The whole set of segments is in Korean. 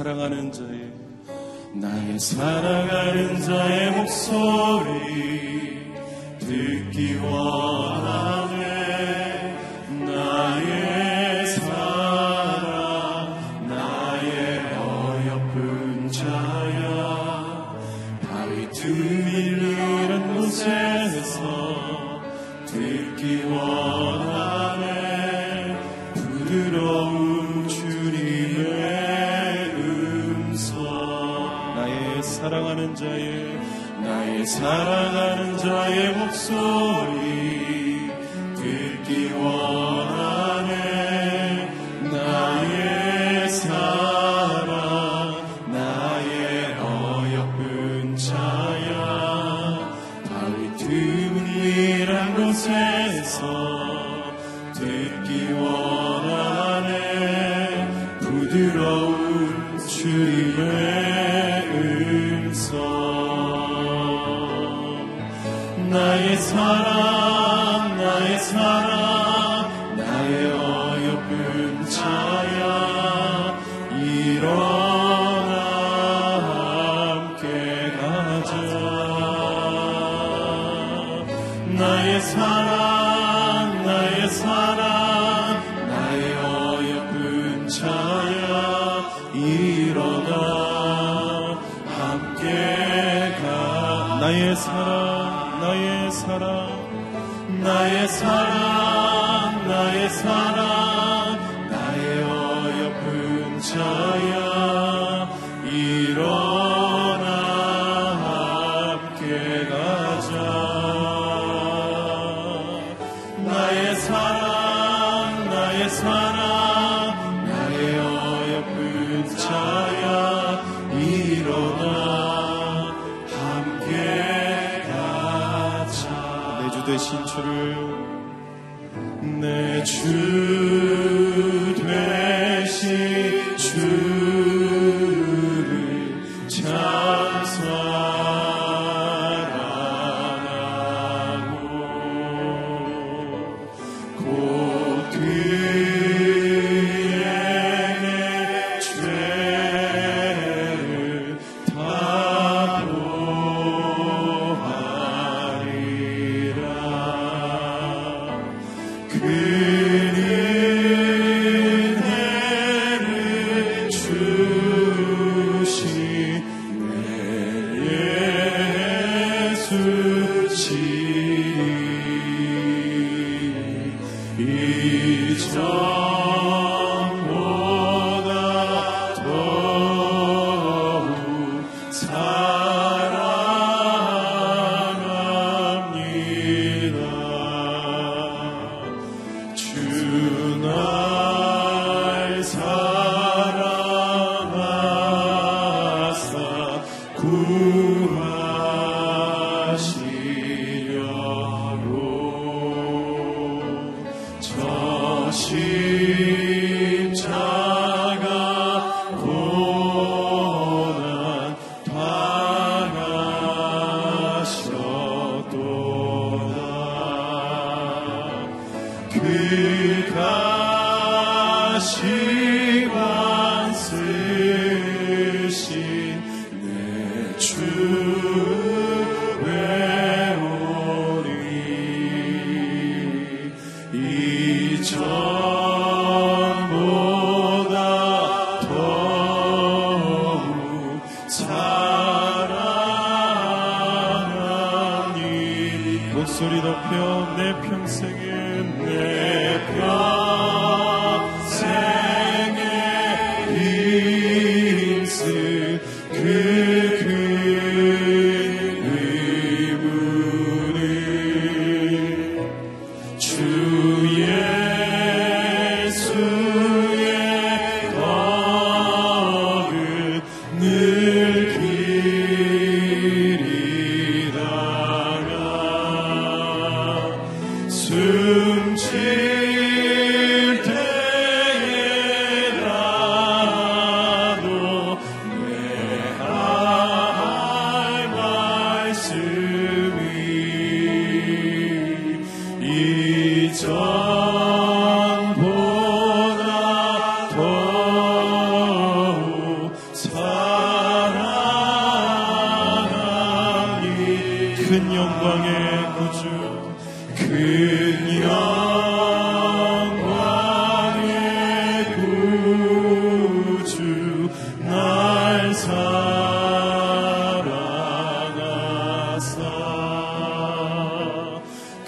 사랑하는 자의 나의 사랑하는 자의 목소리 듣기 원함 목소리 듣기 원하네. 나의 사랑 나의 어여쁜 자야. 다윗 드문이란 곳에서 계신 주를 내 주.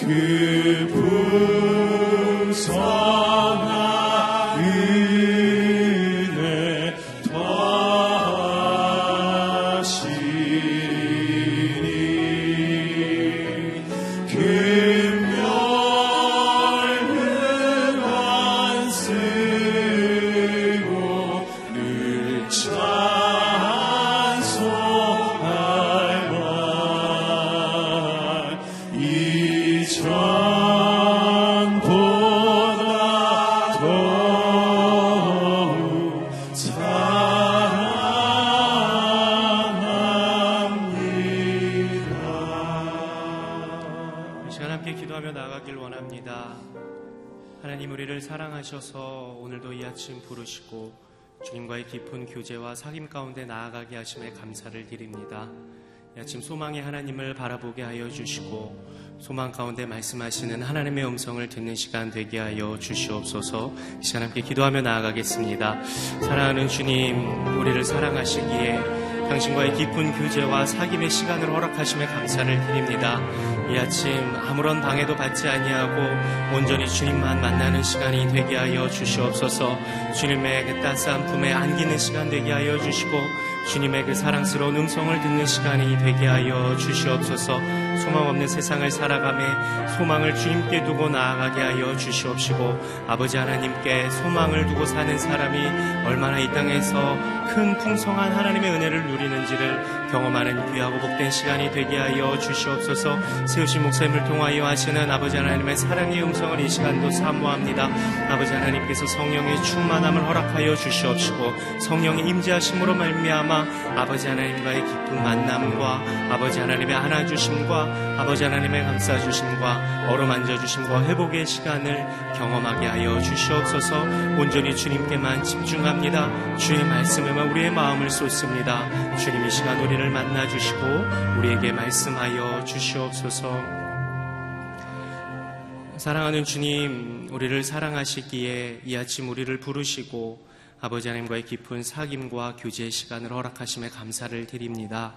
그 풍성 하셔서 오늘도 이 아침 부르시고 주님과의 깊은 교제와 사귐 가운데 나아가게 하심에 감사를 드립니다. 이 아침 소망의 하나님을 바라보게 하여 주시고 소망 가운데 말씀하시는 하나님의 음성을 듣는 시간 되게 하여 주시옵소서 이 시간 함께 기도하며 나아가겠습니다. 사랑하는 주님 우리를 사랑하시기에 당신과의 깊은 교제와 사귐의 시간을 허락하심에 감사를 드립니다. 이 아침 아무런 방해도 받지 아니하고 온전히 주님만 만나는 시간이 되게 하여 주시옵소서. 주님의 그 따스한 품에 안기는 시간 되게 하여 주시고 주님의 그 사랑스러운 음성을 듣는 시간이 되게 하여 주시옵소서. 소망 없는 세상을 살아가며 소망을 주님께 두고 나아가게 하여 주시옵시고 아버지 하나님께 소망을 두고 사는 사람이 얼마나 이 땅에서 큰 풍성한 하나님의 은혜를 누리는지를 경험하는 귀하고 복된 시간이 되게 하여 주시옵소서. 세우신 목사님을 통하여 하시는 아버지 하나님의 사랑의 음성을 이 시간도 사모합니다. 아버지 하나님께서 성령의 충만함을 허락하여 주시옵시고 성령의 임재하심으로 말미암아 아버지 하나님과의 깊은 만남과 아버지 하나님의 안아주심과 아버지 하나님의 감싸주심과 어루만져주심과 회복의 시간을 경험하게 하여 주시옵소서. 온전히 주님께만 집중합니다. 주의 말씀에만 우리의 마음을 쏟습니다. 주님 이 시간 우리를 만나주시고 우리에게 말씀하여 주시옵소서. 사랑하는 주님, 우리를 사랑하시기에 이 아침 우리를 부르시고 아버지 하나님과의 깊은 사귐과 교제의 시간을 허락하심에 감사를 드립니다.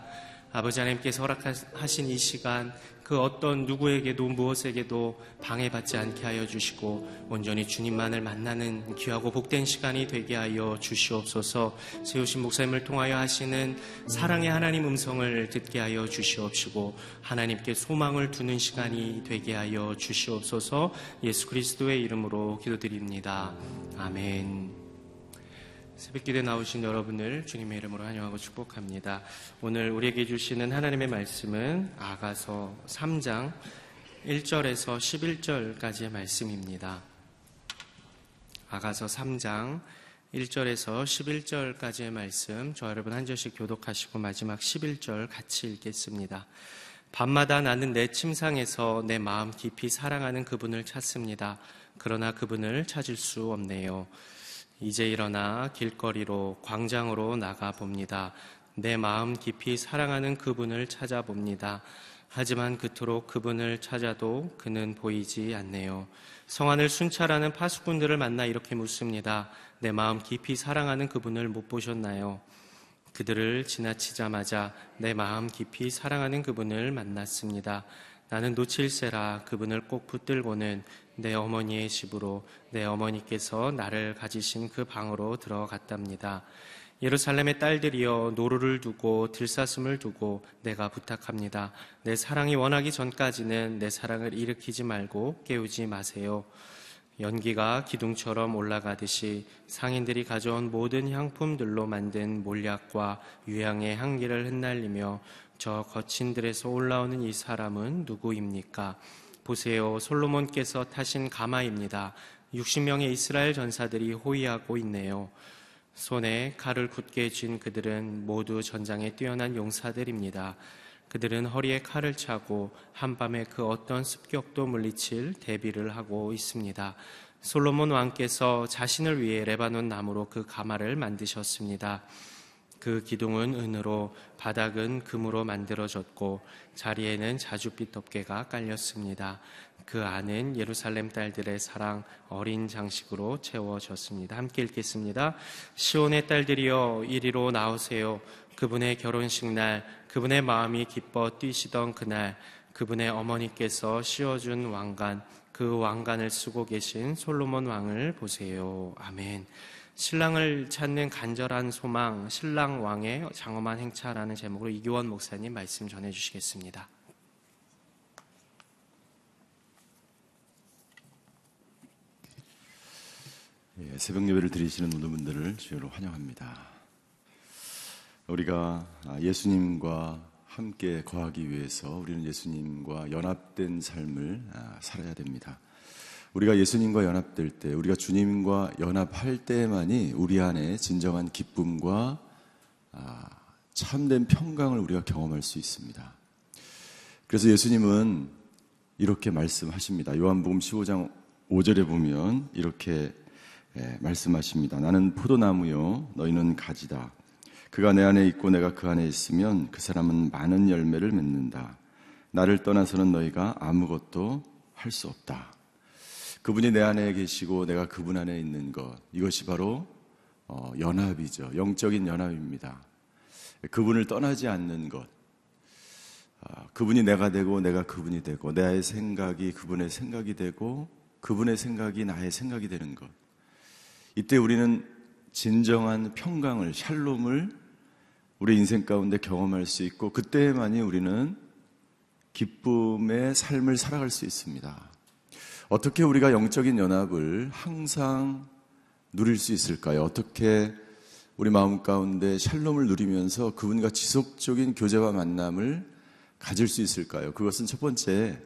아버지 하나님께서 허락하신 이 시간 그 어떤 누구에게도 무엇에게도 방해받지 않게 하여 주시고 온전히 주님만을 만나는 귀하고 복된 시간이 되게 하여 주시옵소서 세우신 목사님을 통하여 하시는 사랑의 하나님 음성을 듣게 하여 주시옵시고 하나님께 소망을 두는 시간이 되게 하여 주시옵소서 예수 그리스도의 이름으로 기도드립니다. 아멘. 새벽기도에 나오신 여러분을 주님의 이름으로 환영하고 축복합니다. 오늘 우리에게 주시는 하나님의 말씀은 아가서 3장 1절에서 11절까지의 말씀입니다. 아가서 3장 1절에서 11절까지의 말씀, 저 여러분 한 절씩 교독하시고 마지막 11절 같이 읽겠습니다. 밤마다 나는 내 침상에서 내 마음 깊이 사랑하는 그분을 찾습니다. 그러나 그분을 찾을 수 없네요. 이제 일어나 길거리로 광장으로 나가 봅니다. 내 마음 깊이 사랑하는 그분을 찾아봅니다. 하지만 그토록 그분을 찾아도 그는 보이지 않네요. 성안을 순찰하는 파수꾼들을 만나 이렇게 묻습니다. 내 마음 깊이 사랑하는 그분을 못 보셨나요? 그들을 지나치자마자 내 마음 깊이 사랑하는 그분을 만났습니다. 나는 놓칠세라 그분을 꼭 붙들고는 내 어머니의 집으로 내 어머니께서 나를 가지신 그 방으로 들어갔답니다. 예루살렘의 딸들이여 노루를 두고 들사슴을 두고 내가 부탁합니다. 내 사랑이 원하기 전까지는 내 사랑을 일으키지 말고 깨우지 마세요. 연기가 기둥처럼 올라가듯이 상인들이 가져온 모든 향품들로 만든 몰약과 유향의 향기를 흩날리며 저 거친들에서 올라오는 이 사람은 누구입니까? 보세요. 솔로몬께서 타신 가마입니다. 60명의 이스라엘 전사들이 호위하고 있네요. 손에 칼을 굳게 쥔 그들은 모두 전장에 뛰어난 용사들입니다. 그들은 허리에 칼을 차고 한밤에 그 어떤 습격도 물리칠 대비를 하고 있습니다. 솔로몬 왕께서 자신을 위해 레바논 나무로 그 가마를 만드셨습니다. 그 기둥은 은으로 바닥은 금으로 만들어졌고 자리에는 자줏빛 덮개가 깔렸습니다. 그 안은 예루살렘 딸들의 사랑 어린 장식으로 채워졌습니다. 함께 읽겠습니다. 시온의 딸들이여 이리로 나오세요. 그분의 결혼식 날 그분의 마음이 기뻐 뛰시던 그날 그분의 어머니께서 씌워준 왕관 그 왕관을 쓰고 계신 솔로몬 왕을 보세요. 아멘. 신랑을 찾는 간절한 소망, 신랑 왕의 장엄한 행차라는 제목으로 이규원 목사님 말씀 전해 주시겠습니다. 예, 새벽 예배를 드리시는 모든 분들을 주여로 환영합니다. 우리가 예수님과 함께 거하기 위해서 우리는 예수님과 연합된 삶을 아, 살아야 됩니다. 우리가 예수님과 연합될 때, 우리가 주님과 연합할 때만이 우리 안에 진정한 기쁨과 아, 참된 평강을 우리가 경험할 수 있습니다. 그래서 예수님은 이렇게 말씀하십니다. 요한복음 15장 5절에 보면 이렇게 예, 말씀하십니다. 나는 포도나무요, 너희는 가지다. 그가 내 안에 있고 내가 그 안에 있으면 그 사람은 많은 열매를 맺는다. 나를 떠나서는 너희가 아무것도 할 수 없다. 그분이 내 안에 계시고 내가 그분 안에 있는 것, 이것이 바로 어, 연합이죠. 영적인 연합입니다. 그분을 떠나지 않는 것. 아, 그분이 내가 되고 내가 그분이 되고 나의 생각이 그분의 생각이 되고 그분의 생각이 나의 생각이 되는 것. 이때 우리는 진정한 평강을, 샬롬을 우리 인생 가운데 경험할 수 있고 그때만이 우리는 기쁨의 삶을 살아갈 수 있습니다. 어떻게 우리가 영적인 연합을 항상 누릴 수 있을까요? 어떻게 우리 마음 가운데 샬롬을 누리면서 그분과 지속적인 교제와 만남을 가질 수 있을까요? 그것은 첫 번째,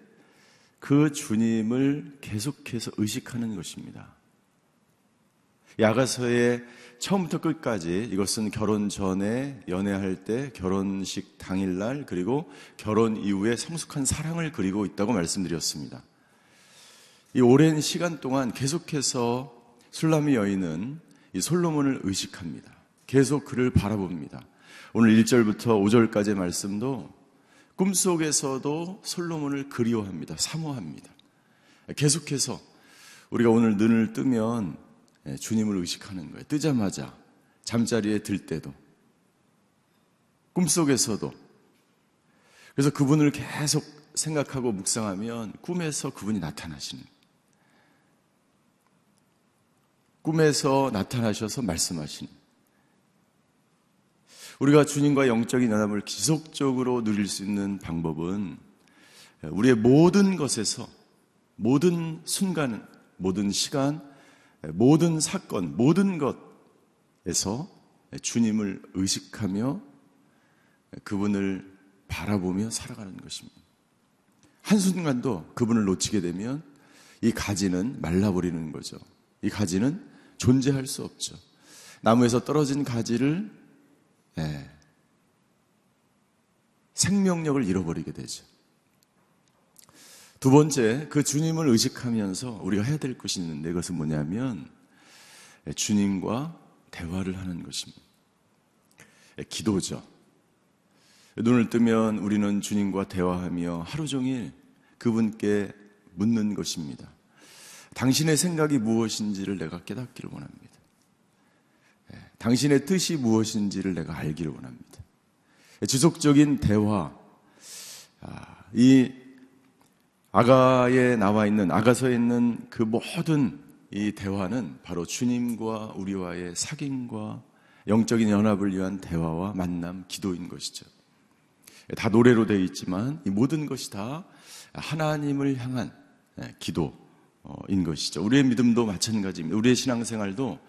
그 주님을 계속해서 의식하는 것입니다. 야가서의 처음부터 끝까지 이것은 결혼 전에 연애할 때 결혼식 당일날 그리고 결혼 이후에 성숙한 사랑을 그리고 있다고 말씀드렸습니다. 이 오랜 시간 동안 계속해서 술라미 여인은 이 솔로몬을 의식합니다. 계속 그를 바라봅니다. 오늘 1절부터 5절까지의 말씀도 꿈속에서도 솔로몬을 그리워합니다. 사모합니다. 계속해서 우리가 오늘 눈을 뜨면 예, 주님을 의식하는 거예요. 뜨자마자 잠자리에 들 때도 꿈속에서도 그래서 그분을 계속 생각하고 묵상하면 꿈에서 그분이 나타나시는 꿈에서 나타나셔서 말씀하시는 우리가 주님과 영적인 연합을 지속적으로 누릴 수 있는 방법은 우리의 모든 것에서 모든 순간, 모든 시간, 모든 사건, 모든 것에서 주님을 의식하며 그분을 바라보며 살아가는 것입니다. 한순간도 그분을 놓치게 되면 이 가지는 말라버리는 거죠. 이 가지는 존재할 수 없죠. 나무에서 떨어진 가지를 예, 생명력을 잃어버리게 되죠. 두 번째, 그 주님을 의식하면서 우리가 해야 될 것이 있는데 그것은 뭐냐면 주님과 대화를 하는 것입니다. 기도죠. 눈을 뜨면 우리는 주님과 대화하며 하루 종일 그분께 묻는 것입니다. 당신의 생각이 무엇인지를 내가 깨닫기를 원합니다. 당신의 뜻이 무엇인지를 내가 알기를 원합니다. 지속적인 대화, 아, 이 아가에 나와 있는 아가서에 있는 그 모든 이 대화는 바로 주님과 우리와의 사귐과 영적인 연합을 위한 대화와 만남, 기도인 것이죠. 다 노래로 되어 있지만 이 모든 것이 다 하나님을 향한 예, 기도 인 것이죠. 우리의 믿음도 마찬가지입니다. 우리의 신앙생활도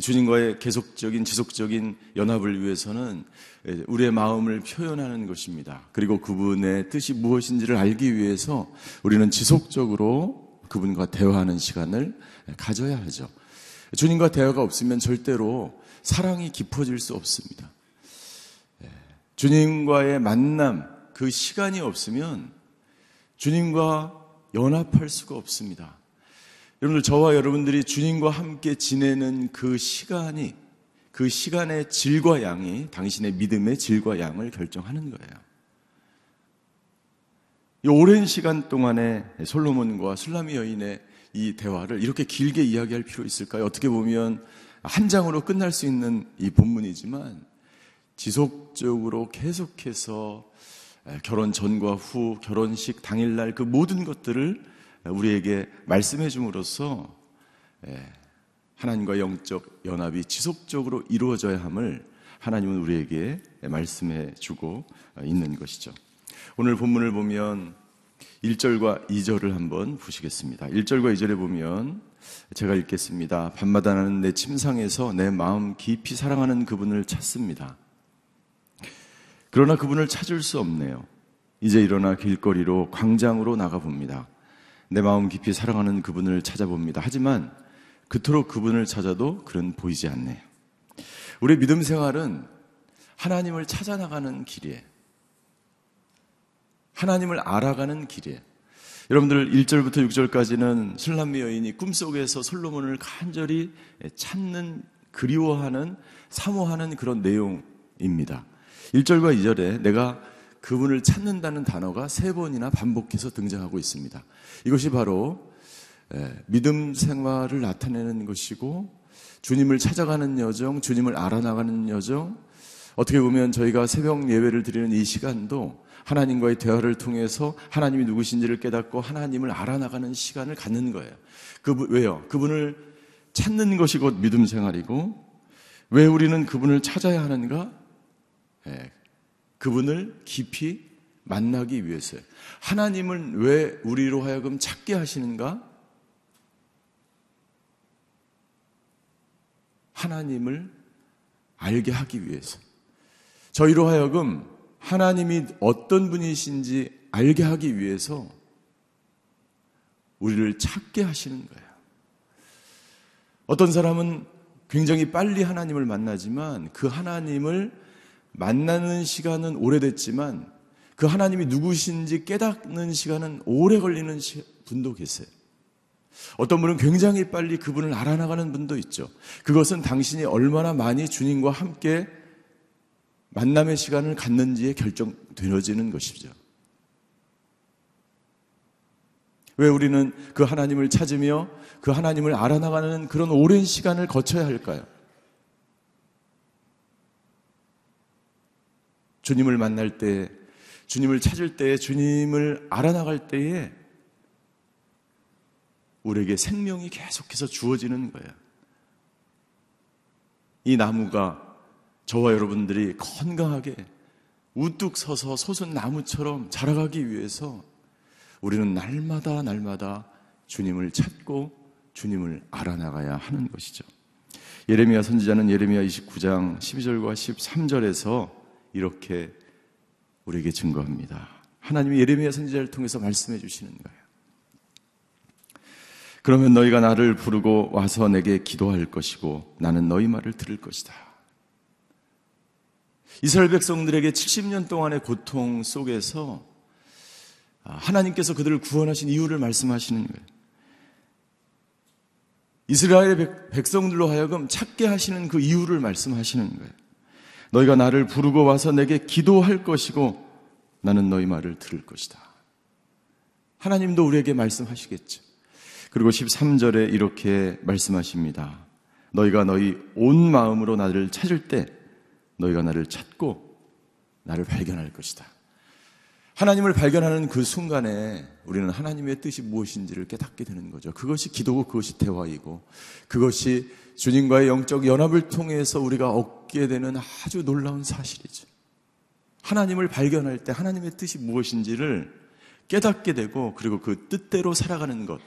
주님과의 계속적인 지속적인 연합을 위해서는 우리의 마음을 표현하는 것입니다. 그리고 그분의 뜻이 무엇인지를 알기 위해서 우리는 지속적으로 그분과 대화하는 시간을 가져야 하죠. 주님과 대화가 없으면 절대로 사랑이 깊어질 수 없습니다. 예. 주님과의 만남, 그 시간이 없으면 주님과 연합할 수가 없습니다. 여러분들, 저와 여러분들이 주님과 함께 지내는 그 시간이 그 시간의 질과 양이 당신의 믿음의 질과 양을 결정하는 거예요. 이 오랜 시간 동안에 솔로몬과 술라미 여인의 이 대화를 이렇게 길게 이야기할 필요 있을까요? 어떻게 보면 한 장으로 끝날 수 있는 이 본문이지만 지속적으로 계속해서 결혼 전과 후, 결혼식 당일날 그 모든 것들을 우리에게 말씀해 줌으로써 하나님과 영적 연합이 지속적으로 이루어져야 함을 하나님은 우리에게 말씀해 주고 있는 것이죠. 오늘 본문을 보면 1절과 2절을 한번 보시겠습니다. 1절과 2절에 보면 제가 읽겠습니다. 밤마다 나는 내 침상에서 내 마음 깊이 사랑하는 그분을 찾습니다. 그러나 그분을 찾을 수 없네요. 이제 일어나 길거리로 광장으로 나가 봅니다. 내 마음 깊이 사랑하는 그분을 찾아봅니다. 하지만 그토록 그분을 찾아도 그는 보이지 않네요. 우리 믿음 생활은 하나님을 찾아 나가는 길이에요. 하나님을 알아가는 길이에요. 여러분들 1절부터 6절까지는 술람미 여인이 꿈속에서 솔로몬을 간절히 찾는 그리워하는 사모하는 그런 내용입니다. 1절과 2절에 내가 그분을 찾는다는 단어가 세 번이나 반복해서 등장하고 있습니다. 이것이 바로 믿음 생활을 나타내는 것이고 주님을 찾아가는 여정, 주님을 알아나가는 여정, 어떻게 보면 저희가 새벽 예배를 드리는 이 시간도 하나님과의 대화를 통해서 하나님이 누구신지를 깨닫고 하나님을 알아나가는 시간을 갖는 거예요. 그 왜요? 그분을 찾는 것이 곧 믿음 생활이고 왜 우리는 그분을 찾아야 하는가? 예, 그분을 깊이 만나기 위해서요. 하나님은 왜 우리로 하여금 찾게 하시는가? 하나님을 알게 하기 위해서. 저희로 하여금 하나님이 어떤 분이신지 알게 하기 위해서 우리를 찾게 하시는 거예요. 어떤 사람은 굉장히 빨리 하나님을 만나지만 그 하나님을 만나는 시간은 오래됐지만 그 하나님이 누구신지 깨닫는 시간은 오래 걸리는 분도 계세요. 어떤 분은 굉장히 빨리 그분을 알아나가는 분도 있죠. 그것은 당신이 얼마나 많이 주님과 함께 만남의 시간을 갖는지에 결정되어지는 것이죠. 왜 우리는 그 하나님을 찾으며 그 하나님을 알아나가는 그런 오랜 시간을 거쳐야 할까요? 주님을 만날 때, 주님을 찾을 때, 주님을 알아나갈 때에 우리에게 생명이 계속해서 주어지는 거예요. 이 나무가 저와 여러분들이 건강하게 우뚝 서서 솟은 나무처럼 자라가기 위해서 우리는 날마다 날마다 주님을 찾고 주님을 알아나가야 하는 것이죠. 예레미야 선지자는 예레미야 29장 12절과 13절에서 이렇게 우리에게 증거합니다. 하나님이 예레미야 선지자를 통해서 말씀해 주시는 거예요. 그러면 너희가 나를 부르고 와서 내게 기도할 것이고 나는 너희 말을 들을 것이다. 이스라엘 백성들에게 70년 동안의 고통 속에서 하나님께서 그들을 구원하신 이유를 말씀하시는 거예요. 이스라엘 백성들로 하여금 찾게 하시는 그 이유를 말씀하시는 거예요. 너희가 나를 부르고 와서 내게 기도할 것이고 나는 너희 말을 들을 것이다. 하나님도 우리에게 말씀하시겠죠. 그리고 13절에 이렇게 말씀하십니다. 너희가 너희 온 마음으로 나를 찾을 때 너희가 나를 찾고 나를 발견할 것이다. 하나님을 발견하는 그 순간에 우리는 하나님의 뜻이 무엇인지를 깨닫게 되는 거죠. 그것이 기도고 그것이 대화이고 그것이 주님과의 영적 연합을 통해서 우리가 얻게 되는 아주 놀라운 사실이죠. 하나님을 발견할 때 하나님의 뜻이 무엇인지를 깨닫게 되고 그리고 그 뜻대로 살아가는 것.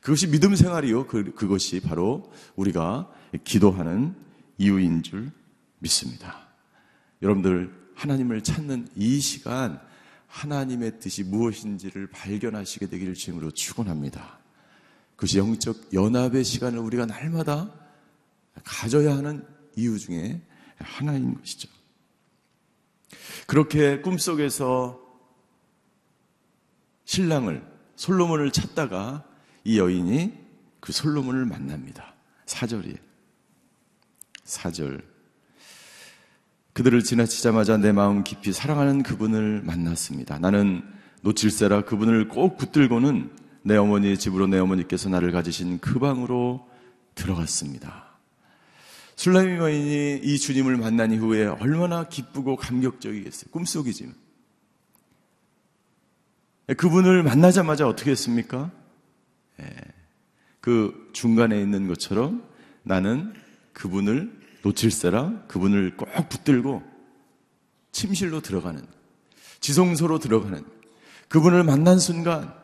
그것이 믿음 생활이요. 그, 그것이 바로 우리가 기도하는 이유인 줄 믿습니다. 여러분들 하나님을 찾는 이 시간 하나님의 뜻이 무엇인지를 발견하시게 되기를 주임으로 축원합니다. 그것이 영적 연합의 시간을 우리가 날마다 가져야 하는 이유 중에 하나인 것이죠. 그렇게 꿈속에서 신랑을 솔로몬을 찾다가 이 여인이 그 솔로몬을 만납니다. 사절이에요. 사절 그들을 지나치자마자 내 마음 깊이 사랑하는 그분을 만났습니다. 나는 놓칠세라 그분을 꼭 붙들고는 내 어머니의 집으로 내 어머니께서 나를 가지신 그 방으로 들어갔습니다. 술라미 여인이 이 주님을 만난 이후에 얼마나 기쁘고 감격적이겠어요. 꿈속이지만. 그분을 만나자마자 어떻게 했습니까? 예, 그 중간에 있는 것처럼 나는 그분을 놓칠세라 그분을 꼭 붙들고 침실로 들어가는 지성소로 들어가는 그분을 만난 순간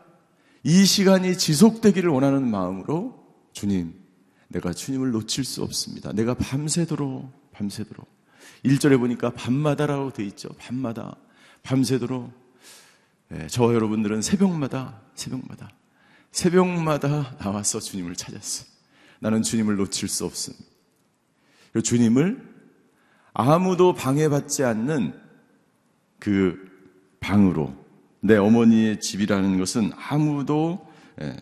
이 시간이 지속되기를 원하는 마음으로 주님 내가 주님을 놓칠 수 없습니다. 내가 밤새도록 밤새도록 1절에 보니까 밤마다라고 돼 있죠. 밤마다 밤새도록 예, 저와 여러분들은 새벽마다 새벽마다 새벽마다 나와서 주님을 찾았어요. 나는 주님을 놓칠 수 없습니다. 주님을 아무도 방해받지 않는 그 방으로 내 어머니의 집이라는 것은 아무도 예,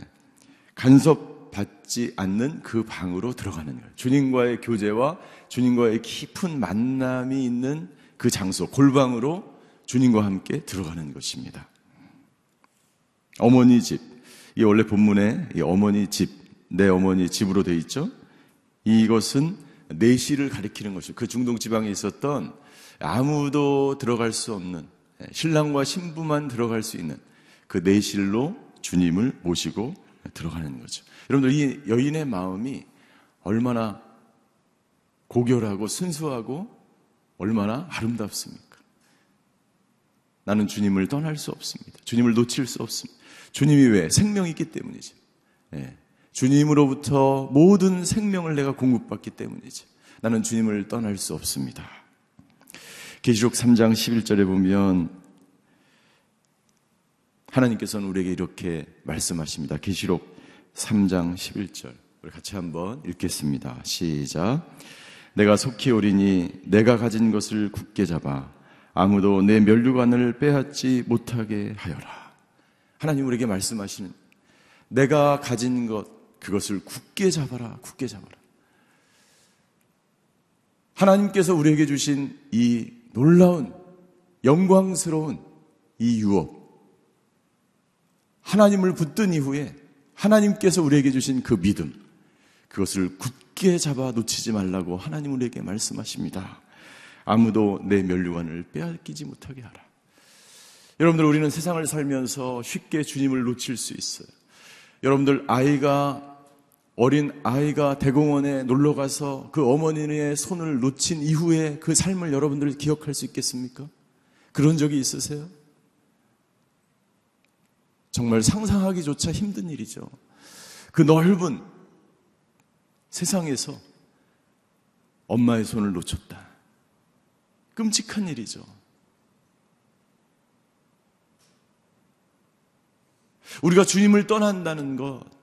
간섭받지 않는 그 방으로 들어가는 거예요. 주님과의 교제와 주님과의 깊은 만남이 있는 그 장소, 골방으로 주님과 함께 들어가는 것입니다. 어머니 집. 이 원래 본문에 이 어머니 집, 내 어머니 집으로 돼 있죠. 이것은 내시를 가리키는 것이죠. 그 중동 지방에 있었던 아무도 들어갈 수 없는 신랑과 신부만 들어갈 수 있는 그 내실로 주님을 모시고 들어가는 거죠. 여러분들 이 여인의 마음이 얼마나 고결하고 순수하고 얼마나 아름답습니까? 나는 주님을 떠날 수 없습니다. 주님을 놓칠 수 없습니다. 주님이 왜? 생명이 있기 때문이죠. 예. 주님으로부터 모든 생명을 내가 공급받기 때문이죠. 나는 주님을 떠날 수 없습니다. 계시록 3장 11절에 보면 하나님께서는 우리에게 이렇게 말씀하십니다. 계시록 3장 11절. 우리 같이 한번 읽겠습니다. 시작. 내가 속히 오리니 내가 가진 것을 굳게 잡아 아무도 내 멸류관을 빼앗지 못하게 하여라. 하나님 우리에게 말씀하시는 내가 가진 것 그것을 굳게 잡아라 굳게 잡아라 하나님께서 우리에게 주신 이 놀라운 영광스러운 이 유업 하나님을 붙든 이후에 하나님께서 우리에게 주신 그 믿음 그것을 굳게 잡아 놓치지 말라고 하나님 우리에게 말씀하십니다. 아무도 내 멸류관을 빼앗기지 못하게 하라. 여러분들 우리는 세상을 살면서 쉽게 주님을 놓칠 수 있어요. 여러분들 아이가 어린 아이가 대공원에 놀러 가서 그 어머니의 손을 놓친 이후에 그 삶을 여러분들 기억할 수 있겠습니까? 그런 적이 있으세요? 정말 상상하기조차 힘든 일이죠. 그 넓은 세상에서 엄마의 손을 놓쳤다. 끔찍한 일이죠. 우리가 주님을 떠난다는 것,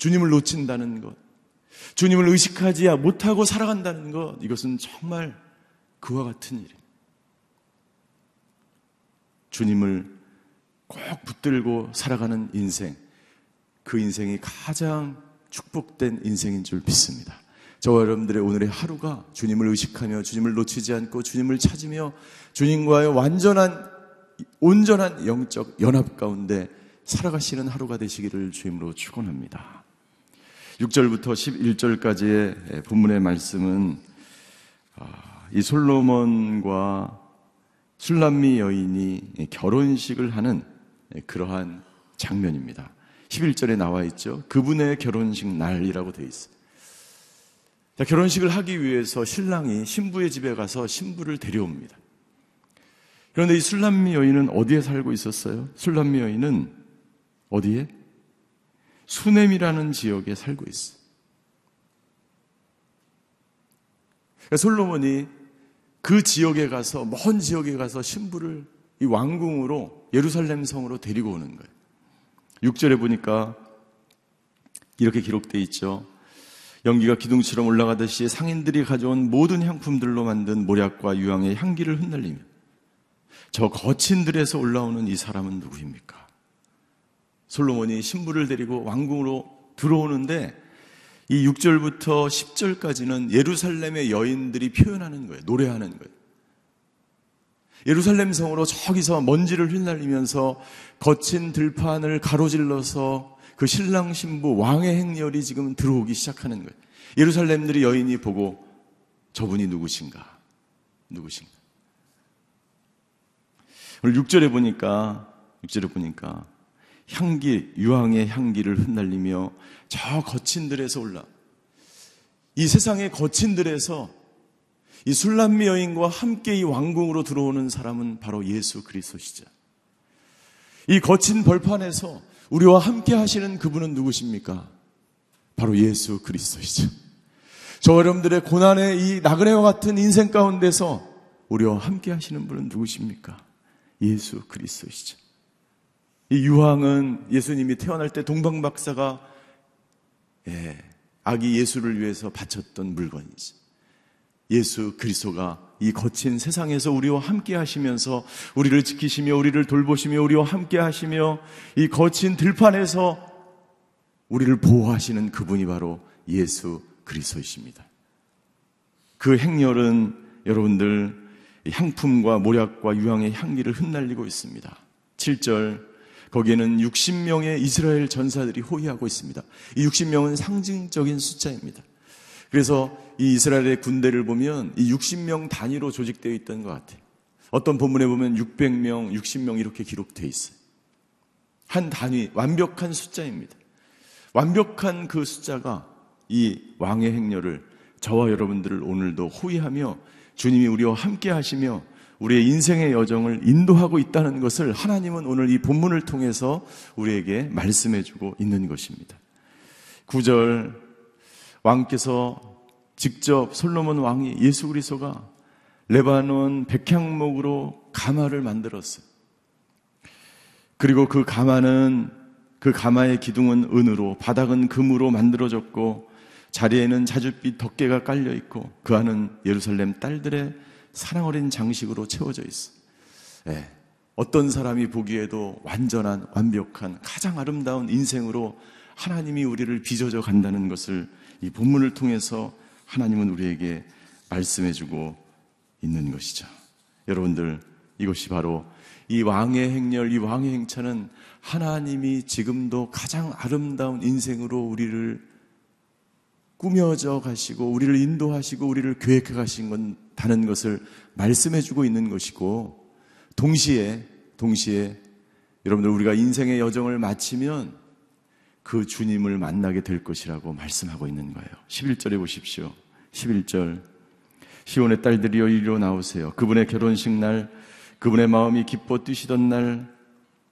주님을 놓친다는 것, 주님을 의식하지 못하고 살아간다는 것, 이것은 정말 그와 같은 일입니다. 주님을 꼭 붙들고 살아가는 인생, 그 인생이 가장 축복된 인생인 줄 믿습니다. 저와 여러분들의 오늘의 하루가 주님을 의식하며 주님을 놓치지 않고 주님을 찾으며 주님과의 완전한 온전한 영적 연합 가운데 살아가시는 하루가 되시기를 주임으로 축원합니다. 6절부터 11절까지의 본문의 말씀은 아, 이 솔로몬과 술람미 여인이 결혼식을 하는 그러한 장면입니다. 11절에 나와 있죠. 그분의 결혼식 날이라고 되어 있어요. 자, 결혼식을 하기 위해서 신랑이 신부의 집에 가서 신부를 데려옵니다. 그런데 이 술람미 여인은 어디에 살고 있었어요? 술람미 여인은 어디에? 수넴이라는 지역에 살고 있어. 그러니까 솔로몬이 그 지역에 가서 먼 지역에 가서 신부를 이 왕궁으로 예루살렘 성으로 데리고 오는 거예요. 6절에 보니까 이렇게 기록되어 있죠. 연기가 기둥처럼 올라가듯이 상인들이 가져온 모든 향품들로 만든 모략과 유황의 향기를 흩날리며 저 거친 들에서 올라오는 이 사람은 누구입니까? 솔로몬이 신부를 데리고 왕궁으로 들어오는데 이 6절부터 10절까지는 예루살렘의 여인들이 표현하는 거예요. 노래하는 거예요. 예루살렘 성으로 저기서 먼지를 휘날리면서 거친 들판을 가로질러서 그 신랑 신부 왕의 행렬이 지금 들어오기 시작하는 거예요. 예루살렘들이 여인이 보고 저분이 누구신가? 누구신가? 오늘 6절에 보니까 6절에 보니까 향기 유황의 향기를 흩날리며 저 거친 들에서 올라 이 세상의 거친 들에서 이 술람미 여인과 함께 이 왕궁으로 들어오는 사람은 바로 예수 그리스도시죠. 이 거친 벌판에서 우리와 함께 하시는 그분은 누구십니까? 바로 예수 그리스도시죠. 저 여러분들의 고난의 이 나그네와 같은 인생 가운데서 우리와 함께 하시는 분은 누구십니까? 예수 그리스도시죠. 이 유황은 예수님이 태어날 때 동방 박사가 예, 아기 예수를 위해서 바쳤던 물건이지. 예수 그리스도가 이 거친 세상에서 우리와 함께 하시면서 우리를 지키시며 우리를 돌보시며 우리와 함께 하시며 이 거친 들판에서 우리를 보호하시는 그분이 바로 예수 그리스도이십니다. 그 행렬은 여러분들 향품과 모략과 유황의 향기를 흩날리고 있습니다. 7절 거기에는 60명의 이스라엘 전사들이 호위하고 있습니다. 이 60명은 상징적인 숫자입니다. 그래서 이 이스라엘의 군대를 보면 이 60명 단위로 조직되어 있던 것 같아요. 어떤 본문에 보면 600명, 60명 이렇게 기록되어 있어요. 한 단위, 완벽한 숫자입니다. 완벽한 그 숫자가 이 왕의 행렬을 저와 여러분들을 오늘도 호위하며 주님이 우리와 함께 하시며 우리의 인생의 여정을 인도하고 있다는 것을 하나님은 오늘 이 본문을 통해서 우리에게 말씀해 주고 있는 것입니다. 9절 왕께서 직접 솔로몬 왕이 예수 그리스도가 레바논 백향목으로 가마를 만들었어요. 그리고 그 가마는 그 가마의 기둥은 은으로 바닥은 금으로 만들어졌고 자리에는 자줏빛 덮개가 깔려 있고 그 안은 예루살렘 딸들의 사랑 어린 장식으로 채워져 있어. 예. 어떤 사람이 보기에도 완전한 완벽한 가장 아름다운 인생으로 하나님이 우리를 빚어져 간다는 것을 이 본문을 통해서 하나님은 우리에게 말씀해 주고 있는 것이죠. 여러분들 이것이 바로 이 왕의 행렬, 이 왕의 행차는 하나님이 지금도 가장 아름다운 인생으로 우리를 꾸며져 가시고 우리를 인도하시고 우리를 계획해 가신 건 다는 것을 말씀해 주고 있는 것이고 동시에 동시에 여러분들 우리가 인생의 여정을 마치면 그 주님을 만나게 될 것이라고 말씀하고 있는 거예요. 11절에 보십시오. 11절. 시온의 딸들이여 이리로 나오세요. 그분의 결혼식 날, 그분의 마음이 기뻐 뛰시던 날,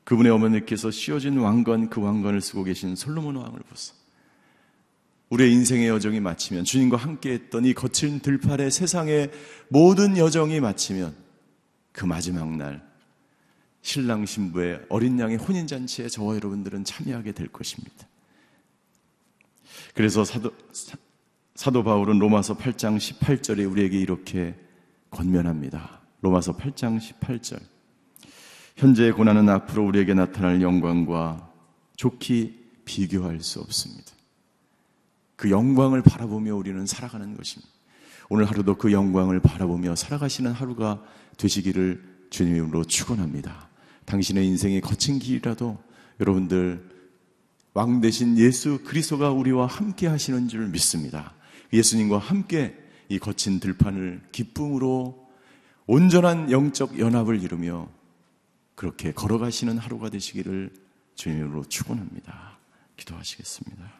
그분의 어머니께서 씌워진 왕건, 그 왕건을 쓰고 계신 솔로몬 왕을 보소. 우리의 인생의 여정이 마치면 주님과 함께 했던 이 거친 들판의 세상의 모든 여정이 마치면 그 마지막 날 신랑 신부의 어린 양의 혼인잔치에 저와 여러분들은 참여하게 될 것입니다. 그래서 사도, 사도 바울은 로마서 8장 18절에 우리에게 이렇게 권면합니다. 로마서 8장 18절. 현재의 고난은 앞으로 우리에게 나타날 영광과 좋게 비교할 수 없습니다. 그 영광을 바라보며 우리는 살아가는 것입니다. 오늘 하루도 그 영광을 바라보며 살아가시는 하루가 되시기를 주님으로 축원합니다. 당신의 인생의 거친 길이라도 여러분들 왕 대신 예수 그리스도가 우리와 함께 하시는 줄 믿습니다. 예수님과 함께 이 거친 들판을 기쁨으로 온전한 영적 연합을 이루며 그렇게 걸어가시는 하루가 되시기를 주님으로 축원합니다. 기도하시겠습니다.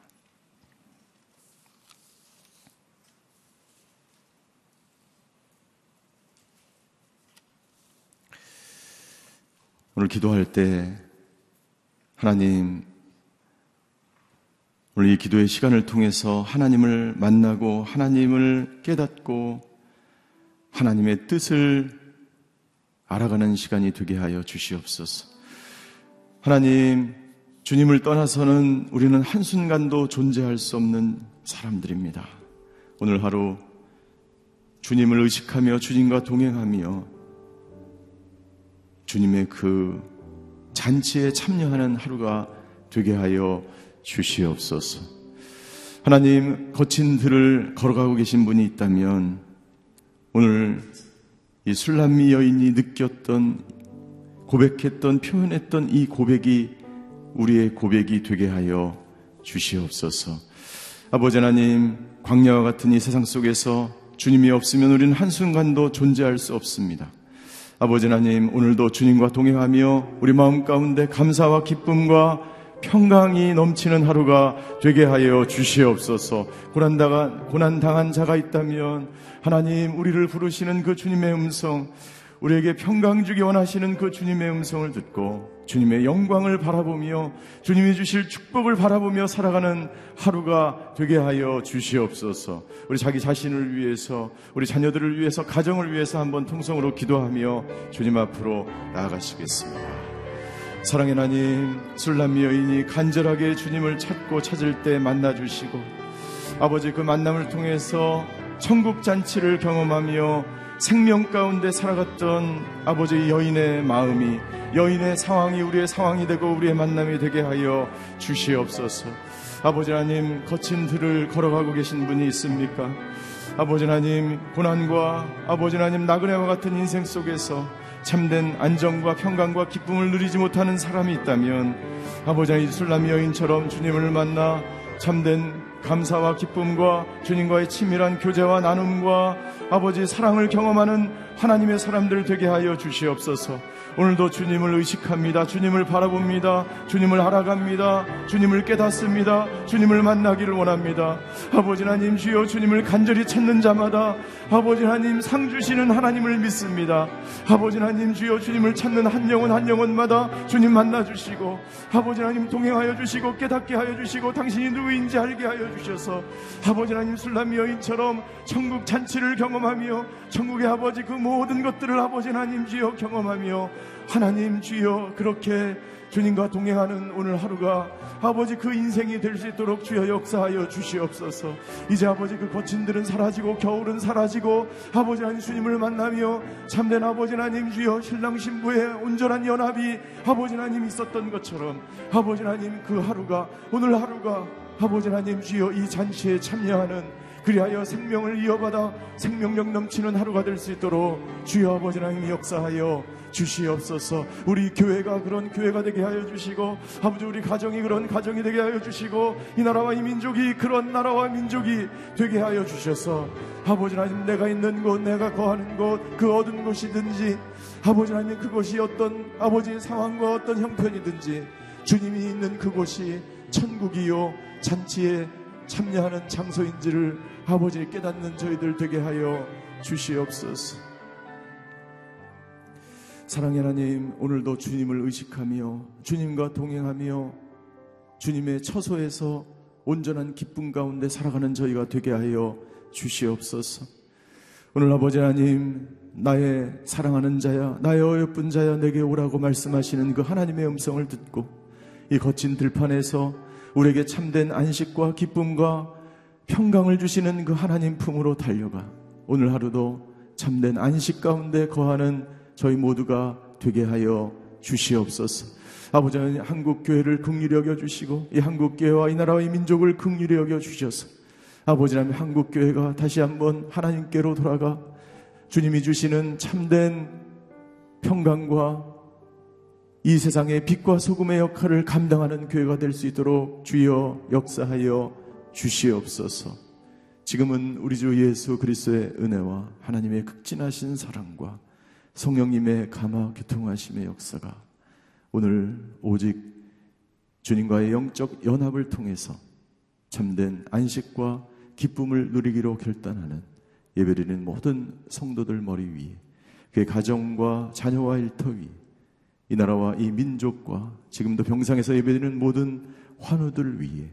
오늘 기도할 때 하나님 오늘 이 기도의 시간을 통해서 하나님을 만나고 하나님을 깨닫고 하나님의 뜻을 알아가는 시간이 되게 하여 주시옵소서. 하나님, 주님을 떠나서는 우리는 한순간도 존재할 수 없는 사람들입니다. 오늘 하루 주님을 의식하며 주님과 동행하며 주님의 그 잔치에 참여하는 하루가 되게 하여 주시옵소서. 하나님, 거친 들을 걸어가고 계신 분이 있다면 오늘 이 술람미 여인이 느꼈던 고백했던 표현했던 이 고백이 우리의 고백이 되게 하여 주시옵소서. 아버지 하나님, 광야와 같은 이 세상 속에서 주님이 없으면 우리는 한순간도 존재할 수 없습니다. 아버지 하나님, 오늘도 주님과 동행하며 우리 마음 가운데 감사와 기쁨과 평강이 넘치는 하루가 되게 하여 주시옵소서. 고난당한, 고난당한 자가 있다면 하나님, 우리를 부르시는 그 주님의 음성, 우리에게 평강 주기 원하시는 그 주님의 음성을 듣고 주님의 영광을 바라보며 주님이 주실 축복을 바라보며 살아가는 하루가 되게 하여 주시옵소서. 우리 자기 자신을 위해서, 우리 자녀들을 위해서, 가정을 위해서 한번 통성으로 기도하며 주님 앞으로 나아가시겠습니다. 사랑의 하나님, 술람미 여인이 간절하게 주님을 찾고 찾을 때 만나 주시고 아버지 그 만남을 통해서 천국 잔치를 경험하며 생명 가운데 살아갔던 아버지 여인의 마음이 여인의 상황이 우리의 상황이 되고 우리의 만남이 되게 하여 주시옵소서. 아버지 하나님 거친 들을 걸어가고 계신 분이 있습니까? 아버지 하나님 고난과 아버지 하나님 나그네와 같은 인생 속에서 참된 안정과 평강과 기쁨을 누리지 못하는 사람이 있다면 아버지 하나님 술람 여인처럼 주님을 만나 참된 감사와 기쁨과 주님과의 친밀한 교제와 나눔과 아버지 사랑을 경험하는 하나님의 사람들 되게 하여 주시옵소서. 오늘도 주님을 의식합니다. 주님을 바라봅니다. 주님을 알아갑니다. 주님을 깨닫습니다. 주님을 만나기를 원합니다. 아버지 하나님 주여 주님을 간절히 찾는 자마다 아버지 하나님 상 주시는 하나님을 믿습니다. 아버지 하나님 주여 주님을 찾는 한 영혼 한 영혼마다 주님 만나 주시고 아버지 하나님 동행하여 주시고 깨닫게 하여 주시고 당신이 누구인지 알게 하여 주셔서 아버지 하나님 술람 여인처럼 천국 잔치를 경험하며 천국의 아버지 그 모든 것들을 아버지 하나님 주여 경험하며 하나님 주여 그렇게 주님과 동행하는 오늘 하루가 아버지 그 인생이 될 수 있도록 주여 역사하여 주시옵소서. 이제 아버지 그 거친들은 사라지고 겨울은 사라지고 아버지 하나님 주님을 만나며 참된 아버지 하나님 주여 신랑 신부의 온전한 연합이 아버지 하나님 있었던 것처럼 아버지 하나님 그 하루가 오늘 하루가 아버지 하나님 주여 이 잔치에 참여하는 그리하여 생명을 이어받아 생명력 넘치는 하루가 될 수 있도록 주여 아버지 하나님 역사하여 주시옵소서. 우리 교회가 그런 교회가 되게 하여 주시고 아버지 우리 가정이 그런 가정이 되게 하여 주시고 이 나라와 이 민족이 그런 나라와 민족이 되게 하여 주셔서 아버지 하나님 내가 있는 곳 내가 거하는 곳 그 어떤 곳이든지 아버지 하나님 그곳이 어떤 아버지의 상황과 어떤 형편이든지 주님이 있는 그곳이 천국이요 잔치에 참여하는 장소인지를 아버지 깨닫는 저희들 되게 하여 주시옵소서. 사랑의 하나님, 오늘도 주님을 의식하며 주님과 동행하며 주님의 처소에서 온전한 기쁨 가운데 살아가는 저희가 되게 하여 주시옵소서. 오늘 아버지 하나님, 나의 사랑하는 자야, 나의 어여쁜 자야, 내게 오라고 말씀하시는 그 하나님의 음성을 듣고 이 거친 들판에서 우리에게 참된 안식과 기쁨과 평강을 주시는 그 하나님 품으로 달려가 오늘 하루도 참된 안식 가운데 거하는 저희 모두가 되게 하여 주시옵소서. 아버지 하나님 한국 교회를 긍휼히 여겨 주시고 이 한국 교회와 이 나라와 이 민족을 긍휼히 여겨 주셔서 아버지 하나님 한국 교회가 다시 한번 하나님께로 돌아가 주님이 주시는 참된 평강과 이 세상의 빛과 소금의 역할을 감당하는 교회가 될 수 있도록 주여 역사하여 주시옵소서. 지금은 우리 주 예수 그리스도의 은혜와 하나님의 극진하신 사랑과 성령님의 감화 교통하심의 역사가 오늘 오직 주님과의 영적 연합을 통해서 참된 안식과 기쁨을 누리기로 결단하는 예배드리는 모든 성도들 머리 위에 그의 가정과 자녀와 일터 위에 이 나라와 이 민족과 지금도 병상에서 예배드리는 모든 환우들 위에